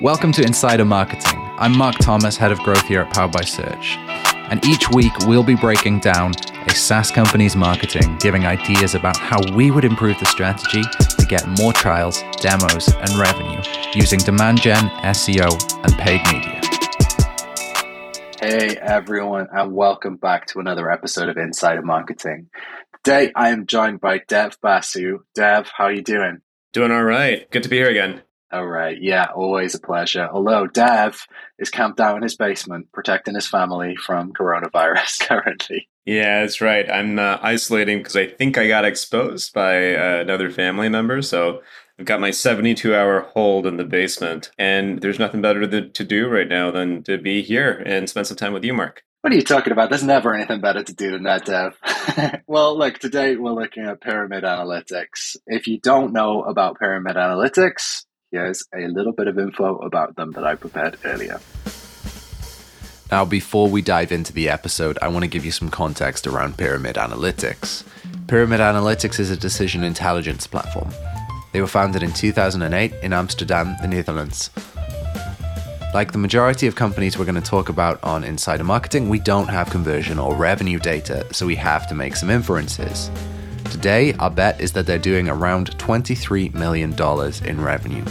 Welcome to Insider Marketing. I'm Mark Thomas, head of growth here at Powered by Search. And each week we'll be breaking down a SaaS company's marketing, giving ideas about how we would improve the strategy to get more trials, demos, and revenue using demand gen, SEO, and paid media. Hey everyone, and welcome back to another episode of Insider Marketing. Today I am joined by Dev Basu. Dev, how are you doing? Doing all right. Good to be here again. All right. Yeah, always a pleasure. Although Dev is camped out in his basement protecting his family from coronavirus currently. Yeah, that's right. I'm uh, isolating because I think I got exposed by uh, another family member. So I've got my 72 hour hold in the basement, and there's nothing better to, to do right now than to be here and spend some time with you, Mark. What are you talking about? There's never anything better to do than that, Dev. well, look, today we're looking at pyramid analytics. If you don't know about pyramid analytics, here's a little bit of info about them that I prepared earlier. Now, before we dive into the episode, I want to give you some context around Pyramid Analytics. Pyramid Analytics is a decision intelligence platform. They were founded in 2008 in Amsterdam, the Netherlands. Like the majority of companies we're going to talk about on Insider Marketing, we don't have conversion or revenue data, so we have to make some inferences. Today, our bet is that they're doing around $23 million in revenue.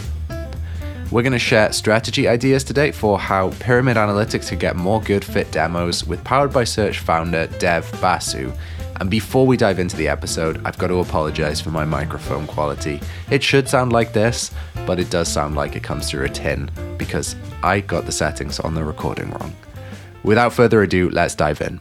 We're going to share strategy ideas today for how Pyramid Analytics could get more good fit demos with Powered by Search founder Dev Basu. And before we dive into the episode, I've got to apologize for my microphone quality. It should sound like this, but it does sound like it comes through a tin because I got the settings on the recording wrong. Without further ado, let's dive in.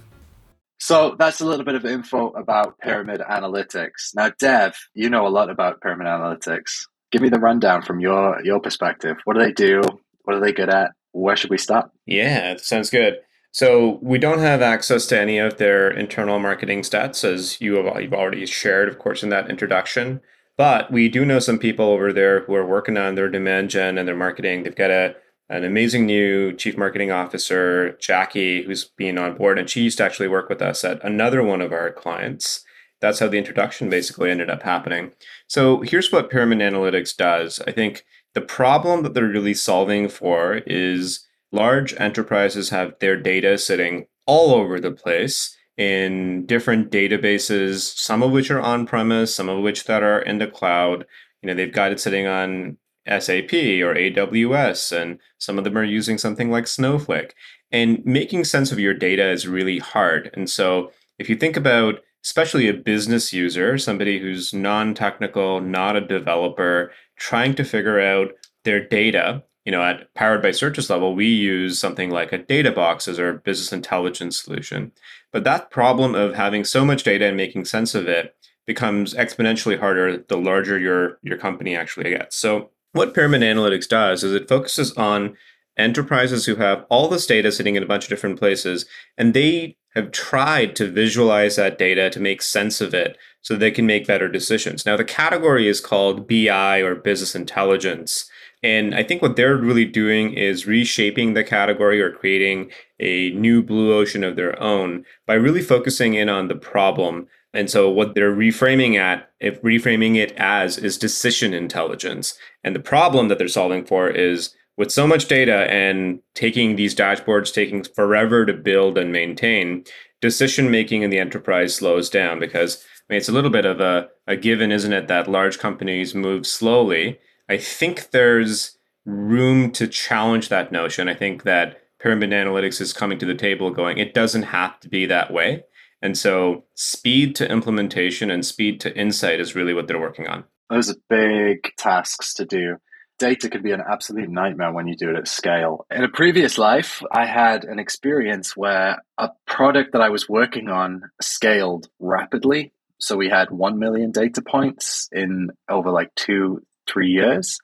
So that's a little bit of info about Pyramid Analytics. Now, Dev, you know a lot about Pyramid Analytics. Give me the rundown from your your perspective. What do they do? What are they good at? Where should we start? Yeah, sounds good. So we don't have access to any of their internal marketing stats, as you have you've already shared, of course, in that introduction. But we do know some people over there who are working on their demand gen and their marketing. They've got a an amazing new chief marketing officer, Jackie, who's been on board, and she used to actually work with us at another one of our clients. That's how the introduction basically ended up happening. So here's what Pyramid Analytics does. I think the problem that they're really solving for is large enterprises have their data sitting all over the place in different databases, some of which are on premise, some of which that are in the cloud. You know, they've got it sitting on SAP or AWS, and some of them are using something like Snowflake. And making sense of your data is really hard. And so, if you think about especially a business user, somebody who's non technical, not a developer, trying to figure out their data, you know, at powered by searches level, we use something like a Databox as our business intelligence solution. But that problem of having so much data and making sense of it becomes exponentially harder the larger your your company actually gets. So what Pyramid Analytics does is it focuses on enterprises who have all this data sitting in a bunch of different places, and they have tried to visualize that data to make sense of it so they can make better decisions. Now, the category is called BI or business intelligence. And I think what they're really doing is reshaping the category or creating a new blue ocean of their own by really focusing in on the problem and so what they're reframing at, if reframing it as is decision intelligence. And the problem that they're solving for is with so much data and taking these dashboards taking forever to build and maintain, decision making in the enterprise slows down because I mean it's a little bit of a, a given, isn't it, that large companies move slowly. I think there's room to challenge that notion. I think that Pyramid Analytics is coming to the table going, it doesn't have to be that way. And so speed to implementation and speed to insight is really what they're working on. Those are big tasks to do. Data can be an absolute nightmare when you do it at scale. In a previous life, I had an experience where a product that I was working on scaled rapidly. So we had 1 million data points in over like two, three years.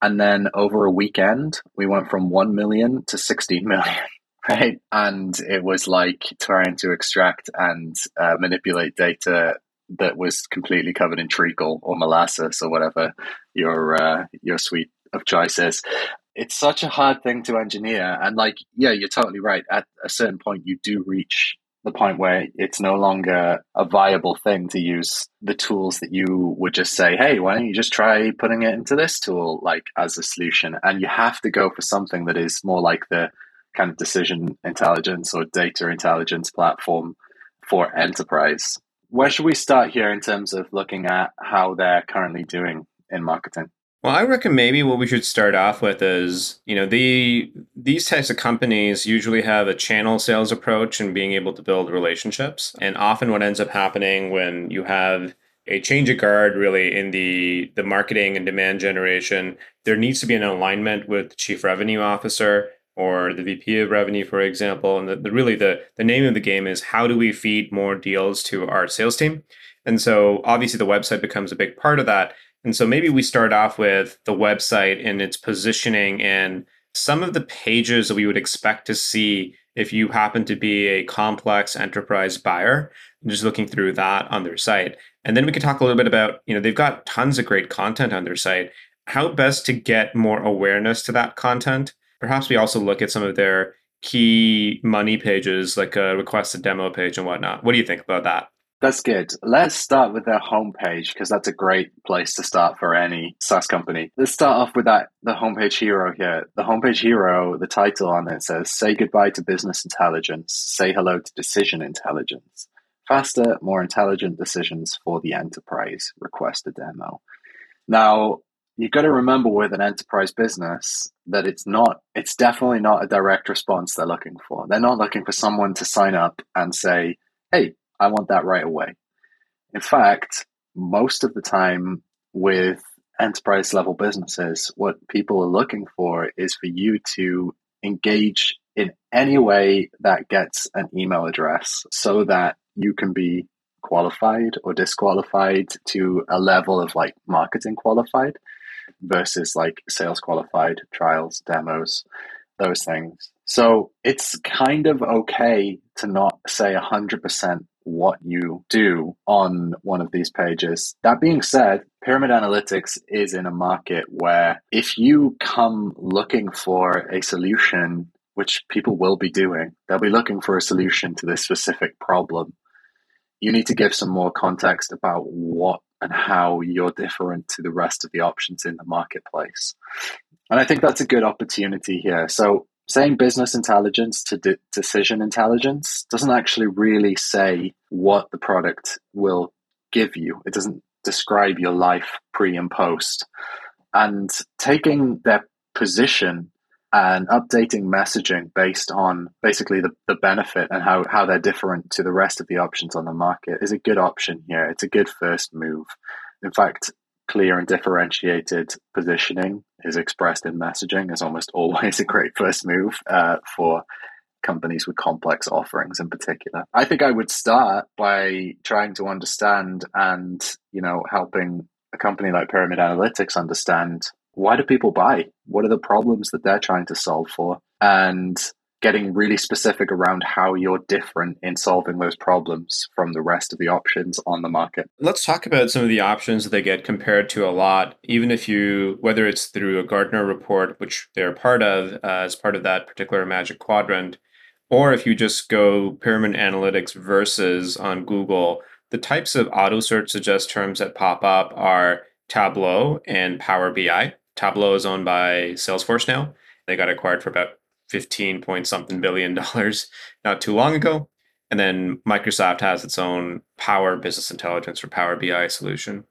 And then over a weekend, we went from 1 million to 16 million right? And it was like trying to extract and uh, manipulate data that was completely covered in treacle or molasses or whatever your uh, your sweet of choice is. It's such a hard thing to engineer, and like, yeah, you're totally right. At a certain point, you do reach the point where it's no longer a viable thing to use the tools that you would just say, hey, why don't you just try putting it into this tool like as a solution? And you have to go for something that is more like the kind of decision intelligence or data intelligence platform for enterprise. Where should we start here in terms of looking at how they're currently doing in marketing? Well, I reckon maybe what we should start off with is, you know, the these types of companies usually have a channel sales approach and being able to build relationships. And often what ends up happening when you have a change of guard really in the the marketing and demand generation, there needs to be an alignment with the chief revenue officer or the VP of revenue, for example. And the, the really the the name of the game is how do we feed more deals to our sales team? And so obviously the website becomes a big part of that. And so maybe we start off with the website and its positioning and some of the pages that we would expect to see if you happen to be a complex enterprise buyer, just looking through that on their site. And then we could talk a little bit about, you know, they've got tons of great content on their site. How best to get more awareness to that content? Perhaps we also look at some of their key money pages, like a request a demo page and whatnot. What do you think about that? That's good. Let's start with their homepage because that's a great place to start for any SaaS company. Let's start off with that the homepage hero here. The homepage hero, the title on it says say goodbye to business intelligence, say hello to decision intelligence. Faster, more intelligent decisions for the enterprise. Request a demo. Now, you've got to remember with an enterprise business that it's not it's definitely not a direct response they're looking for. They're not looking for someone to sign up and say, "Hey, I want that right away. In fact, most of the time with enterprise level businesses, what people are looking for is for you to engage in any way that gets an email address so that you can be qualified or disqualified to a level of like marketing qualified versus like sales qualified trials, demos, those things. So it's kind of okay to not say 100% what you do on one of these pages. That being said, Pyramid Analytics is in a market where if you come looking for a solution, which people will be doing, they'll be looking for a solution to this specific problem. You need to give some more context about what and how you're different to the rest of the options in the marketplace. And I think that's a good opportunity here. So saying business intelligence to de- decision intelligence doesn't actually really say what the product will give you. It doesn't describe your life pre and post. And taking their position and updating messaging based on basically the, the benefit and how, how they're different to the rest of the options on the market is a good option here. It's a good first move. In fact, clear and differentiated positioning is expressed in messaging is almost always a great first move uh, for companies with complex offerings in particular. I think I would start by trying to understand and, you know, helping a company like Pyramid Analytics understand why do people buy? What are the problems that they're trying to solve for? And getting really specific around how you're different in solving those problems from the rest of the options on the market. Let's talk about some of the options that they get compared to a lot, even if you, whether it's through a Gartner report, which they're part of uh, as part of that particular magic quadrant, or if you just go Pyramid Analytics versus on Google, the types of auto search suggest terms that pop up are Tableau and Power BI. Tableau is owned by Salesforce now. They got acquired for about 15 point something billion dollars not too long ago. And then Microsoft has its own Power Business Intelligence or Power BI solution.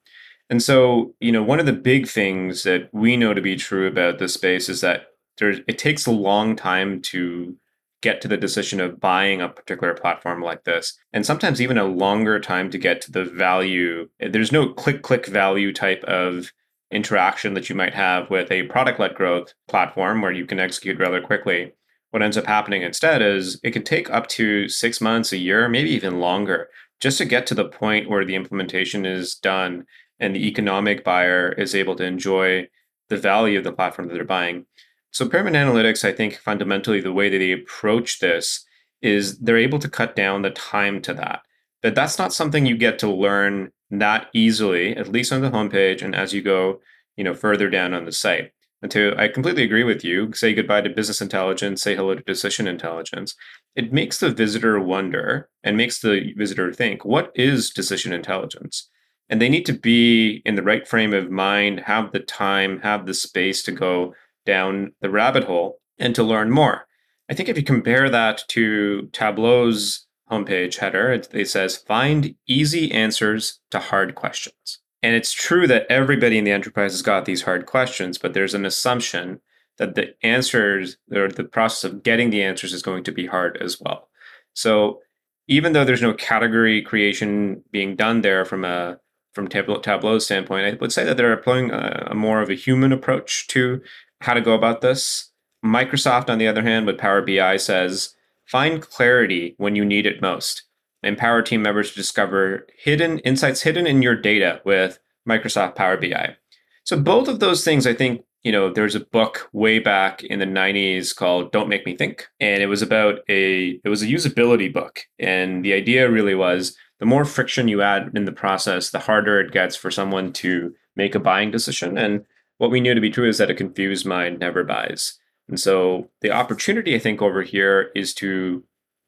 And so, you know, one of the big things that we know to be true about this space is that there, it takes a long time to get to the decision of buying a particular platform like this. And sometimes even a longer time to get to the value. There's no click click value type of interaction that you might have with a product led growth platform where you can execute rather quickly. What ends up happening instead is it can take up to six months, a year, maybe even longer, just to get to the point where the implementation is done and the economic buyer is able to enjoy the value of the platform that they're buying. So, Pyramid Analytics, I think fundamentally the way that they approach this is they're able to cut down the time to that. But that's not something you get to learn that easily, at least on the homepage and as you go, you know, further down on the site. And to, I completely agree with you. Say goodbye to business intelligence, say hello to decision intelligence. It makes the visitor wonder and makes the visitor think, what is decision intelligence? And they need to be in the right frame of mind, have the time, have the space to go down the rabbit hole and to learn more. I think if you compare that to Tableau's homepage header, it, it says find easy answers to hard questions. And it's true that everybody in the enterprise has got these hard questions, but there's an assumption that the answers or the process of getting the answers is going to be hard as well. So even though there's no category creation being done there from a from Tableau, Tableau's standpoint, I would say that they're employing a, a more of a human approach to how to go about this. Microsoft, on the other hand, with Power BI says find clarity when you need it most empower team members to discover hidden insights hidden in your data with Microsoft Power BI. So both of those things, I think, you know, there's a book way back in the 90s called Don't Make Me Think. And it was about a it was a usability book. And the idea really was the more friction you add in the process, the harder it gets for someone to make a buying decision. And what we knew to be true is that a confused mind never buys. And so the opportunity, I think, over here is to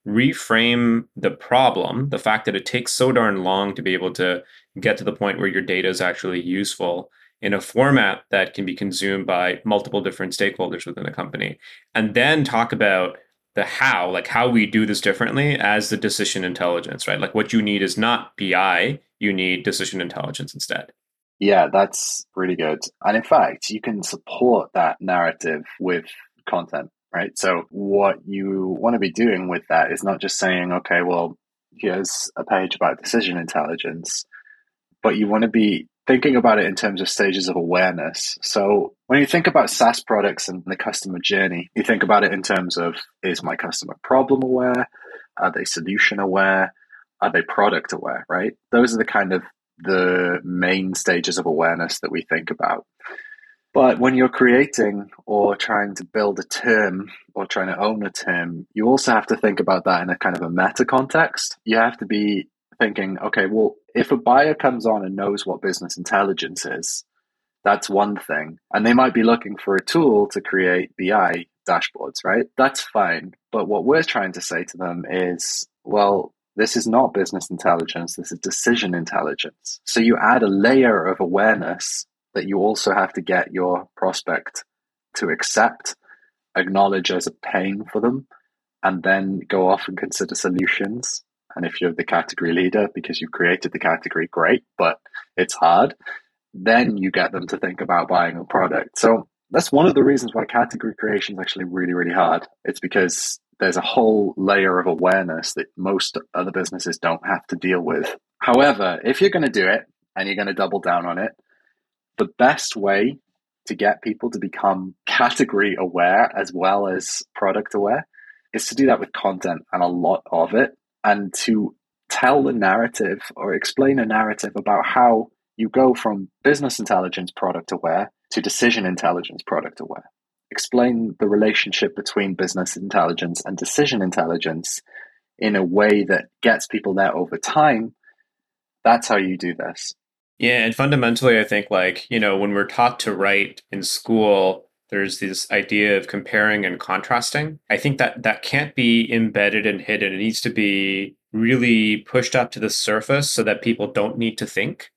reframe the problem, the fact that it takes so darn long to be able to get to the point where your data is actually useful in a format that can be consumed by multiple different stakeholders within the company. And then talk about the how, like how we do this differently as the decision intelligence, right? Like what you need is not BI, you need decision intelligence instead. Yeah, that's really good. And in fact, you can support that narrative with content right? So what you want to be doing with that is not just saying, okay, well, here's a page about decision intelligence, but you want to be thinking about it in terms of stages of awareness. So when you think about SaaS products and the customer journey, you think about it in terms of is my customer problem aware? Are they solution aware? Are they product aware, right? Those are the kind of the main stages of awareness that we think about. But when you're creating or trying to build a term or trying to own a term, you also have to think about that in a kind of a meta context. You have to be thinking, okay, well, if a buyer comes on and knows what business intelligence is, that's one thing. And they might be looking for a tool to create BI dashboards, right? That's fine. But what we're trying to say to them is, well, this is not business intelligence, this is decision intelligence. So you add a layer of awareness that you also have to get your prospect to accept, acknowledge as a pain for them, and then go off and consider solutions. And if you're the category leader because you've created the category, great, but it's hard. Then you get them to think about buying a product. So that's one of the reasons why category creation is actually really, really hard. It's because there's a whole layer of awareness that most other businesses don't have to deal with. However, if you're going to do it and you're going to double down on it, the best way to get people to become category aware as well as product aware is to do that with content and a lot of it and to tell the narrative or explain a narrative about how you go from business intelligence product aware to decision intelligence product aware. Explain the relationship between business intelligence and decision intelligence in a way that gets people there over time. That's how you do this. Yeah, and fundamentally, I think like, you know, when we're taught to write in school, there's this idea of comparing and contrasting. I think that that can't be embedded and hidden. It needs to be really pushed up to the surface so that people don't need to think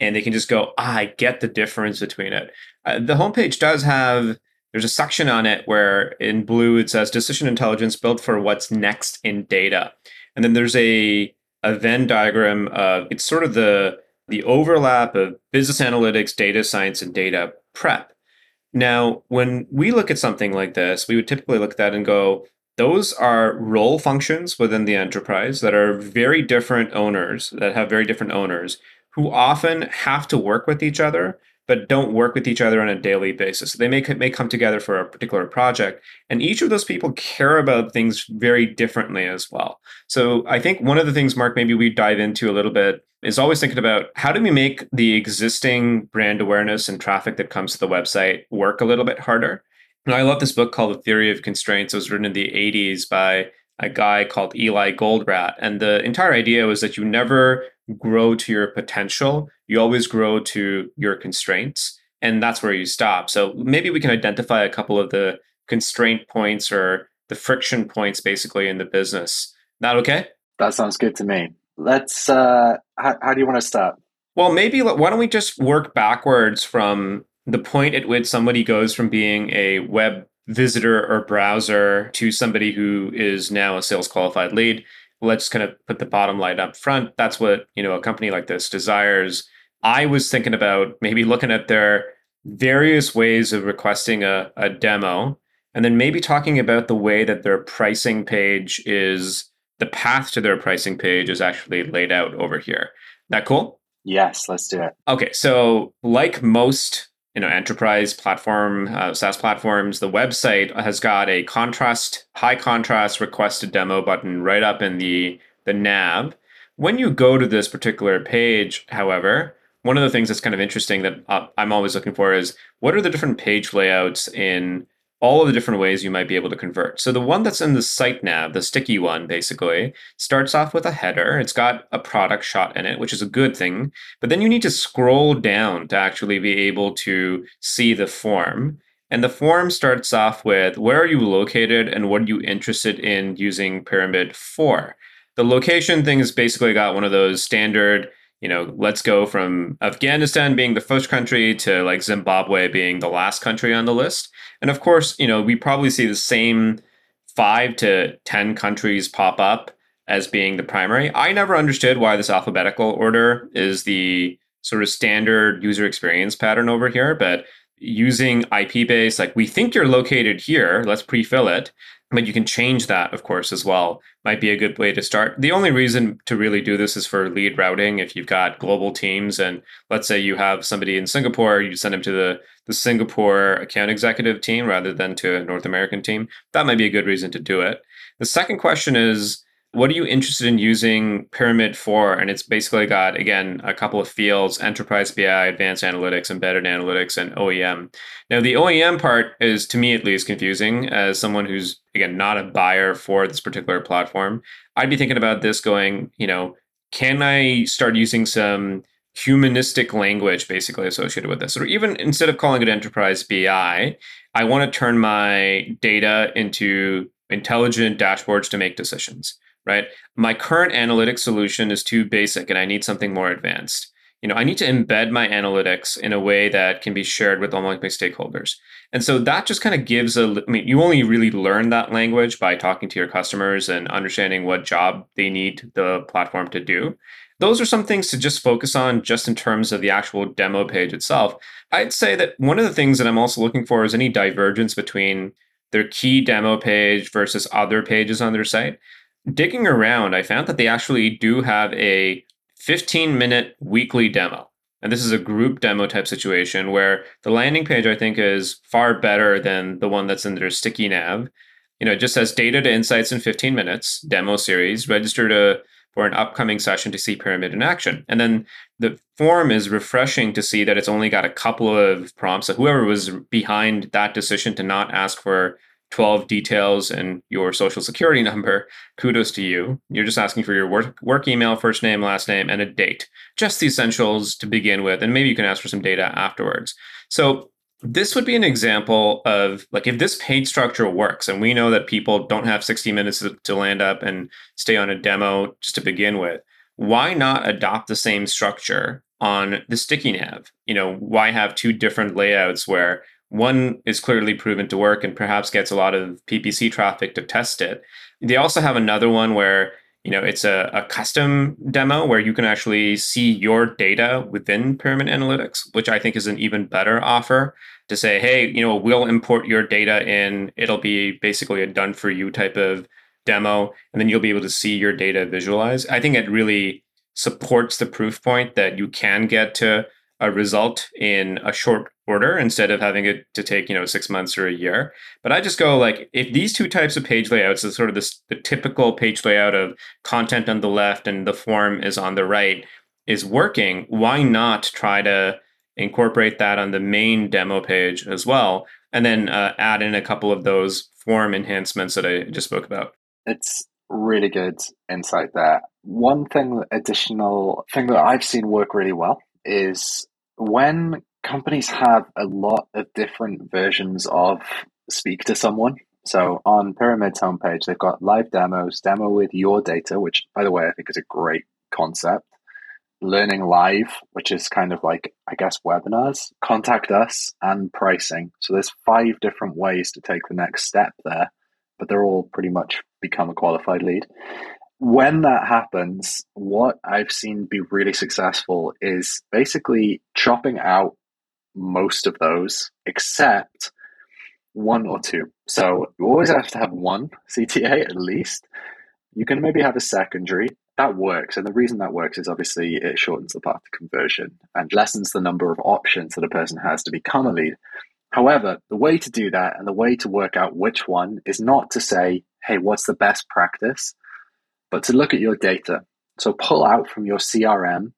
and they can just go, ah, I get the difference between it. Uh, the homepage does have there's a section on it where in blue it says decision intelligence built for what's next in data. And then there's a a Venn diagram of it's sort of the the overlap of business analytics, data science, and data prep. Now, when we look at something like this, we would typically look at that and go, those are role functions within the enterprise that are very different owners, that have very different owners, who often have to work with each other but don't work with each other on a daily basis. They may, may come together for a particular project, and each of those people care about things very differently as well. So I think one of the things, Mark, maybe we dive into a little bit is always thinking about how do we make the existing brand awareness and traffic that comes to the website work a little bit harder? I love this book called The Theory of Constraints. It was written in the 80s by a guy called Eli Goldratt. And the entire idea was that you never grow to your potential, you always grow to your constraints. and that's where you stop. So maybe we can identify a couple of the constraint points or the friction points basically in the business. That okay? That sounds good to me. Let's, uh, how, how do you want to start? Well, maybe why don't we just work backwards from the point at which somebody goes from being a web visitor or browser to somebody who is now a sales qualified lead. Let's kind of put the bottom line up front. That's what, you know, a company like this desires. I was thinking about maybe looking at their various ways of requesting a, a demo and then maybe talking about the way that their pricing page is the path to their pricing page is actually laid out over here. That cool? Yes, let's do it. Okay, so like most you know enterprise platform uh, SaaS platforms, the website has got a contrast high contrast requested demo button right up in the the nav. When you go to this particular page, however, one of the things that's kind of interesting that uh, I'm always looking for is what are the different page layouts in all of the different ways you might be able to convert. So the one that's in the site nav, the sticky one, basically, starts off with a header. It's got a product shot in it, which is a good thing. But then you need to scroll down to actually be able to see the form. And the form starts off with where are you located and what are you interested in using Pyramid for? The location thing has basically got one of those standard you know, let's go from Afghanistan being the first country to like Zimbabwe being the last country on the list. And of course, you know, we probably see the same five to 10 countries pop up as being the primary. I never understood why this alphabetical order is the sort of standard user experience pattern over here, but using IP base, like we think you're located here, let's pre-fill it but you can change that of course as well. Might be a good way to start. The only reason to really do this is for lead routing. If you've got global teams and let's say you have somebody in singapore you send them to the, the singapore account executive team rather than to a north american team that might be a good reason to do it. The second question is what are you interested in using Pyramid for? And it's basically got, again, a couple of fields enterprise BI, advanced analytics, embedded analytics, and OEM. Now, the OEM part is, to me at least, confusing as someone who's, again, not a buyer for this particular platform. I'd be thinking about this going, you know, can I start using some humanistic language basically associated with this? Or even instead of calling it enterprise BI, I want to turn my data into intelligent dashboards to make decisions right? My current analytics solution is too basic and I need something more advanced. You know, I need to embed my analytics in a way that can be shared with all my stakeholders. And so that just kind of gives a, I mean, you only really learn that language by talking to your customers and understanding what job they need the platform to do. Those are some things to just focus on just in terms of the actual demo page itself. I'd say that one of the things that I'm also looking for is any divergence between their key demo page versus other pages on their site digging around, I found that they actually do have a 15 minute weekly demo. And this is a group demo type situation where the landing page, I think, is far better than the one that's in their sticky nav. You know, it just says data to insights in 15 minutes, demo series, register to for an upcoming session to see Pyramid in action. And then the form is refreshing to see that it's only got a couple of prompts. So whoever was behind that decision to not ask for 12 details and your social security number, kudos to you. You're just asking for your work, work email, first name, last name, and a date. Just the essentials to begin with. And maybe you can ask for some data afterwards. So this would be an example of like if this page structure works and we know that people don't have 60 minutes to land up and stay on a demo just to begin with why not adopt the same structure on the sticky nav you know why have two different layouts where one is clearly proven to work and perhaps gets a lot of PPC traffic to test it. They also have another one where you know it's a, a custom demo where you can actually see your data within Pyramid Analytics, which I think is an even better offer to say, hey, you know, we'll import your data in. It'll be basically a done for you type of demo, and then you'll be able to see your data visualized. I think it really supports the proof point that you can get to a result in a short order instead of having it to take you know six months or a year. But i just go like if these two types of page layouts is sort of this, the typical page layout of content on the left and the form is on the right is working why not try to incorporate that on the main demo page as well? And then uh, add in a couple of those form enhancements that i just spoke about. It's really good insight there. One thing additional thing that i've seen work really well is when companies have a lot of different versions of speak to someone. So on Pyramid's homepage, they've got live demos, demo with your data, which, by the way, I think is a great concept. Learning live, which is kind of like, I guess, webinars, contact us, and pricing. So there's five different ways to take the next step there, but they're all pretty much become a qualified lead. When that happens, what I've seen be really successful is basically chopping out most of those, except one or two. So you always have to have one CTA at least. You can maybe have a secondary. That works. And the reason that works is obviously it shortens the path to conversion and lessens the number of options that a person has to become a lead. However, the way to do that and the way to work out which one is not to say, hey, what's the best practice, but to look at your data. So pull out from your CRM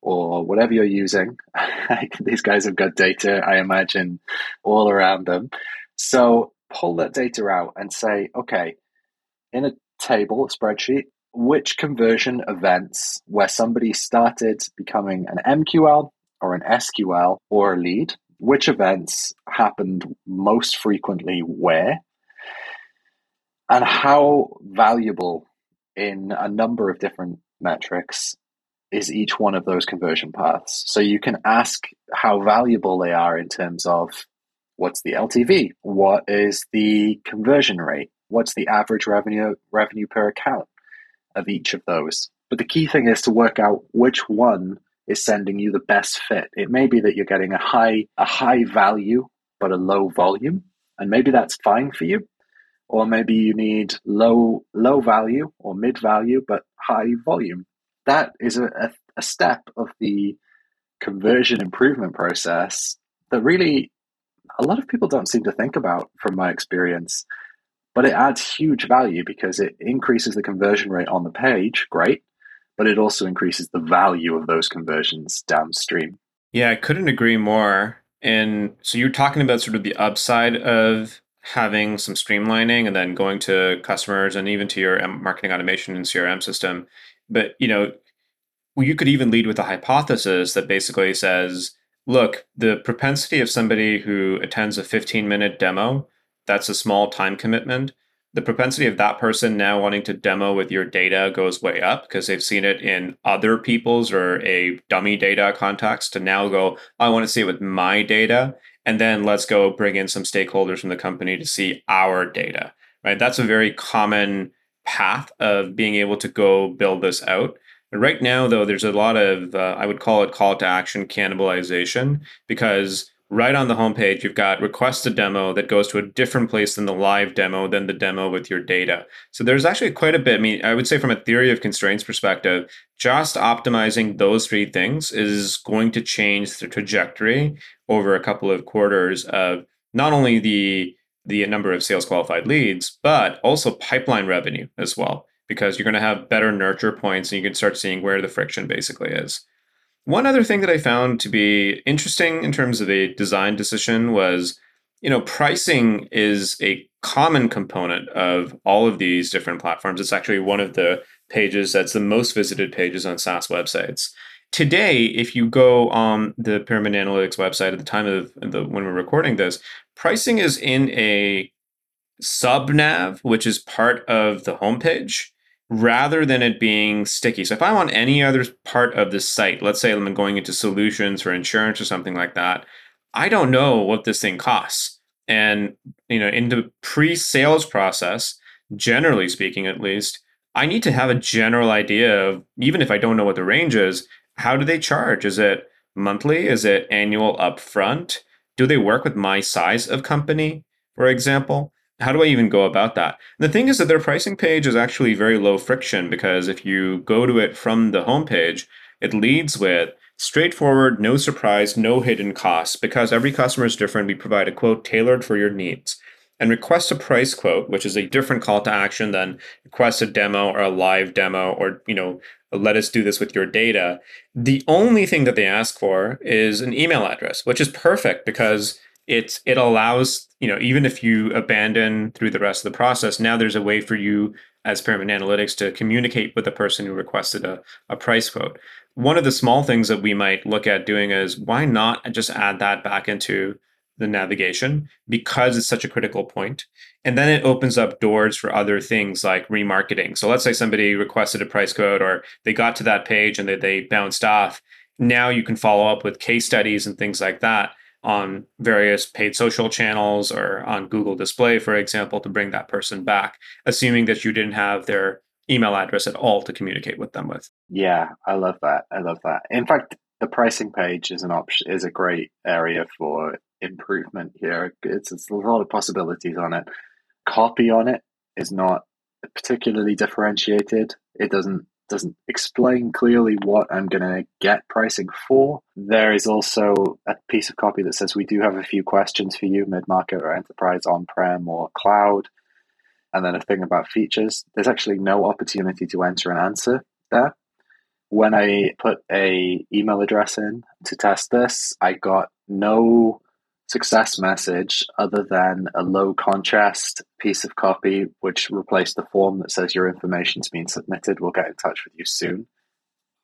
or whatever you're using. These guys have got data, I imagine, all around them. So pull that data out and say, okay, in a table, a spreadsheet, which conversion events where somebody started becoming an MQL or an SQL or a lead, which events happened most frequently where, and how valuable in a number of different metrics is each one of those conversion paths. So you can ask how valuable they are in terms of what's the LTV, what is the conversion rate, what's the average revenue revenue per account of each of those. But the key thing is to work out which one is sending you the best fit. It may be that you're getting a high a high value but a low volume, and maybe that's fine for you. Or maybe you need low low value or mid value but high volume. That is a, a, a step of the conversion improvement process that really a lot of people don't seem to think about from my experience. But it adds huge value because it increases the conversion rate on the page, great, but it also increases the value of those conversions downstream. Yeah, I couldn't agree more. And so you're talking about sort of the upside of having some streamlining and then going to customers and even to your marketing automation and CRM system. But, you know, you could even lead with a hypothesis that basically says, look, the propensity of somebody who attends a 15 minute demo, that's a small time commitment. The propensity of that person now wanting to demo with your data goes way up because they've seen it in other people's or a dummy data context to now go, I want to see it with my data. And then let's go bring in some stakeholders from the company to see our data, right? That's a very common path of being able to go build this out. Right now, though, there's a lot of, uh, I would call it call to action cannibalization because right on the homepage, you've got request a demo that goes to a different place than the live demo, than the demo with your data. So there's actually quite a bit. I mean, I would say from a theory of constraints perspective, just optimizing those three things is going to change the trajectory over a couple of quarters of not only the the number of sales qualified leads, but also pipeline revenue as well because you're going to have better nurture points and you can start seeing where the friction basically is. One other thing that I found to be interesting in terms of a design decision was, you know, pricing is a common component of all of these different platforms. It's actually one of the pages that's the most visited pages on SaaS websites. Today, if you go on the Pyramid Analytics website at the time of the when we're recording this, pricing is in a sub nav, which is part of the homepage rather than it being sticky. So if I'm on any other part of the site, let's say I'm going into solutions for insurance or something like that, I don't know what this thing costs. And you know, in the pre-sales process, generally speaking at least, I need to have a general idea of even if I don't know what the range is, how do they charge? Is it monthly? Is it annual upfront? Do they work with my size of company, for example? How do I even go about that? The thing is that their pricing page is actually very low friction because if you go to it from the homepage, it leads with straightforward, no surprise, no hidden costs. Because every customer is different, we provide a quote tailored for your needs. And request a price quote, which is a different call to action than request a demo or a live demo or, you know, let us do this with your data. The only thing that they ask for is an email address, which is perfect because it it allows you know even if you abandon through the rest of the process now there's a way for you as pyramid analytics to communicate with the person who requested a, a price quote one of the small things that we might look at doing is why not just add that back into the navigation because it's such a critical. And then it opens up doors for other things like remarketing. So let's say somebody requested a price quote or they got to that page and they, they bounced off. Now you can follow up with case studies and things like that on various paid social channels or on Google Display, for example, to bring that person back, assuming that you didn't have their email address at all to communicate with them with. Yeah, I love that. I love that. In fact, the pricing page is an option is a great area for improvement here. It's, it's a lot of possibilities on it. Copy on it is not particularly differentiated. It doesn't doesn't explain clearly what I'm going to get pricing for. There is also a piece of copy that says we do have a few questions for you, mid market or enterprise, on prem or cloud. And then a thing about features. There's actually no opportunity to enter an answer there. When I put a email address in to test this, I got no success message other than a low contrast piece of copy which replaced the form that says your information's been submitted. We'll get in touch with you soon.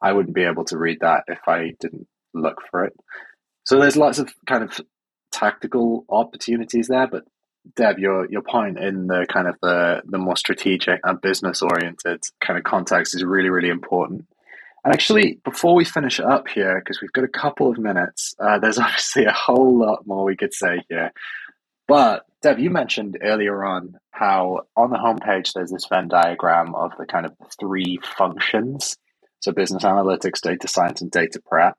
I wouldn't be able to read that if i didn't look for it. So there's lots of kind of tactical opportunities there but Dev your your point in the kind of the the more strategic and business oriented kind of context is really really important and actually, before we finish up here, because we've got a couple of minutes, uh, there's obviously a whole lot more we could say here. But Dev, you mentioned earlier on how on the homepage there's this Venn diagram of the kind of three functions. So business analytics, data science, and data prep,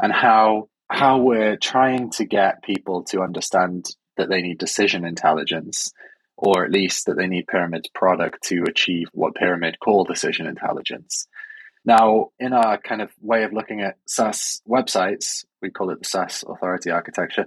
and how how we're trying to get people to understand that they need decision intelligence, or at least that they need Pyramid's product to achieve what Pyramid call decision intelligence. Now, in our kind of way of looking at SaaS websites, we call it the SaaS authority architecture,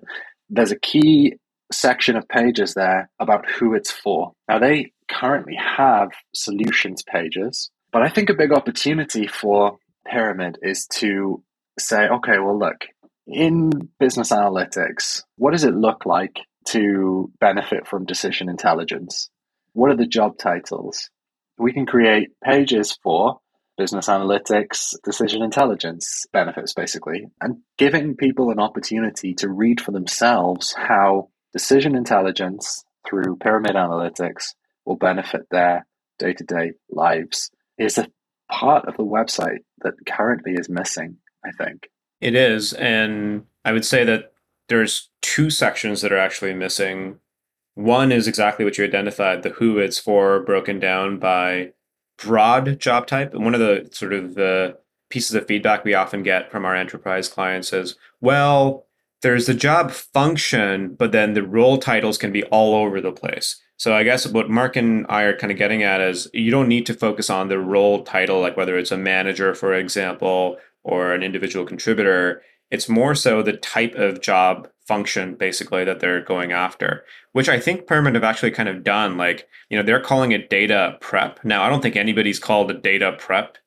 there's a key section of pages there about who it's for. Now, they currently have solutions pages, but I think a big opportunity for Pyramid is to say, okay, well, look, in business analytics, what does it look like to benefit from decision intelligence? What are the job titles? We can create pages for business analytics, decision intelligence benefits, basically, and giving people an opportunity to read for themselves how decision intelligence through pyramid analytics will benefit their day to day lives is a part of the website that currently is missing, I think. It is. And I would say that there's two sections that are actually missing. One is exactly what you identified the who it's for, broken down by broad job type. And one of the sort of the pieces of feedback we often get from our enterprise clients is, well, there's the job function, but then the role titles can be all over the place. So I guess what Mark and I are kind of getting at is you don't need to focus on the role title, like whether it's a manager, for example, or an individual contributor. It's more so the type of job function basically that they're going after, which I think Pyramid have actually kind of done. Like, you know, they're calling it data prep. Now, I don't think anybody's called a data prep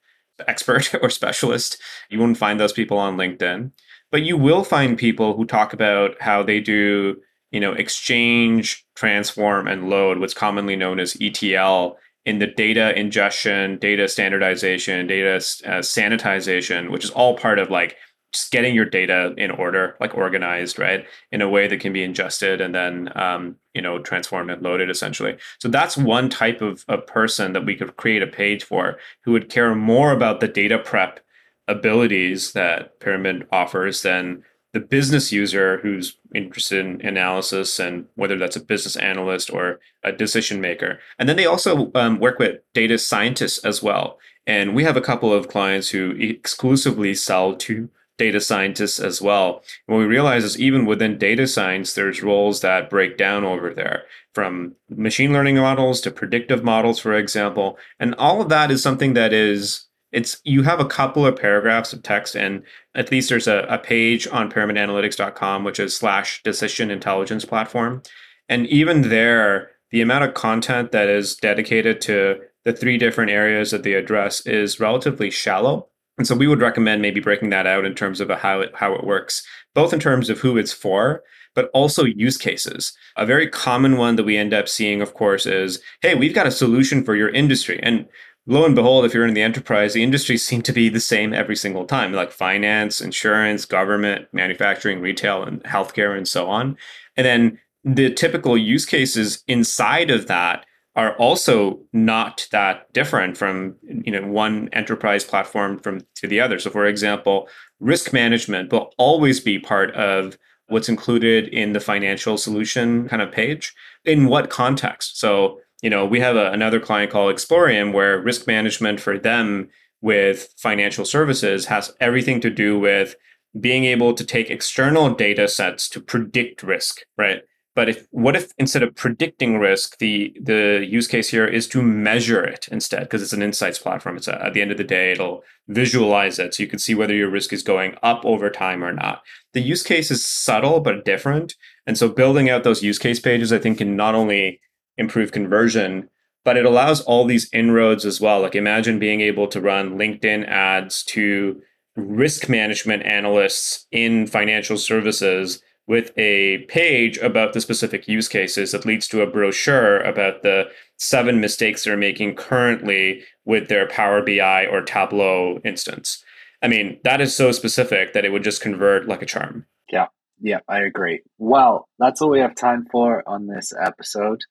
expert or specialist. You won't find those people on LinkedIn, but you will find people who talk about how they do, you know, exchange, transform, and load, what's commonly known as ETL in the data ingestion, data standardization, data uh, sanitization, which is all part of like just getting your data in order, like organized, right, in a way that can be ingested and then, um, you know, transformed and loaded essentially. So that's one type of, a person that we could create a page for who would care more about the data prep abilities that Pyramid offers than the business user who's interested in analysis and whether that's a business analyst or a decision maker. And then they also um, work with data scientists as well. And we have a couple of clients who exclusively sell to data scientists as well. And what we realize is even within data science, there's roles that break down over there from machine learning models to predictive models, for example. And all of that is something that is it's you have a couple of paragraphs of text and at least there's a, a page on pyramidanalytics.com which is slash decision intelligence platform and even there the amount of content that is dedicated to the three different areas that they address is relatively shallow and so we would recommend maybe breaking that out in terms of how it how it works, both in terms of who it's for, but also use cases. A very common one that we end up seeing, of course, is, hey, we've got a solution for your industry. And lo and behold, if you're in the enterprise, the industries seem to be the same every single time, like finance, insurance, government, manufacturing, retail, and healthcare, and so on. And then the typical use cases inside of that are also not that different from you know one enterprise platform from to the other. So for example, risk management will always be part of what's included in the financial solution kind of page. In what context? So, you know, we have a, another client called Explorium where risk management for them with financial services has everything to do with being able to take external data sets to predict risk, right? But if what if instead of predicting risk, the the use case here is to measure it instead because it's an insights platform. It's a, at the end of the day, it'll visualize it so you can see whether your risk is going up over time or not. The use case is subtle but different, and so building out those use case pages, I think, can not only improve conversion, but it allows all these inroads as well. Like imagine being able to run LinkedIn ads to risk management analysts in financial services with a page about the specific use cases that leads to a brochure about the seven mistakes they're making currently with their Power BI or Tableau instance. I mean, that is so specific that it would just convert like a charm. Yeah, yeah, I agree. Well, that's all we have time for on this episode.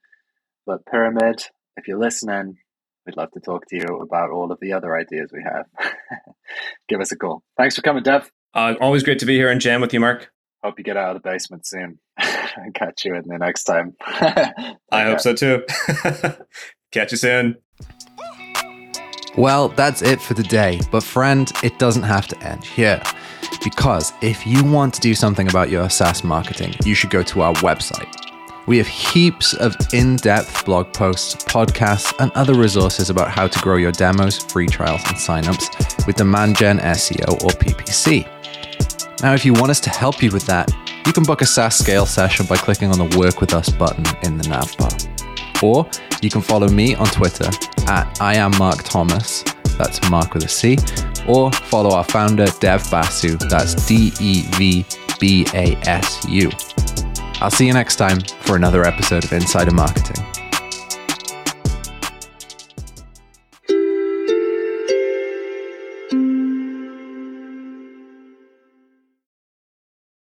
But Pyramid, if you're listening, we'd love to talk to you about all of the other ideas we have. Give us a call. Thanks for coming, Dev. Uh, always great to be here and jam with you, Marc. Hope you get out of the basement soon. Catch you in the next time. I hope so too. Catch you soon. Well, that's it for today. But, friend, it doesn't have to end here. Because if you want to do something about your SaaS marketing, you should go to our website. We have heaps of in depth blog posts, podcasts, and other resources about how to grow your demos, free trials, and signups with Demand Gen SEO or PPC. Now, if you want us to help you with that, you can book a SaaS scale session by clicking on the Work With Us button in the nav bar. Or you can follow me on Twitter at I am Marc Thomas, that's Marc with a C, or follow our founder Dev Basu, that's D E V B A S U. I'll see you next time for another episode of Insider Marketing.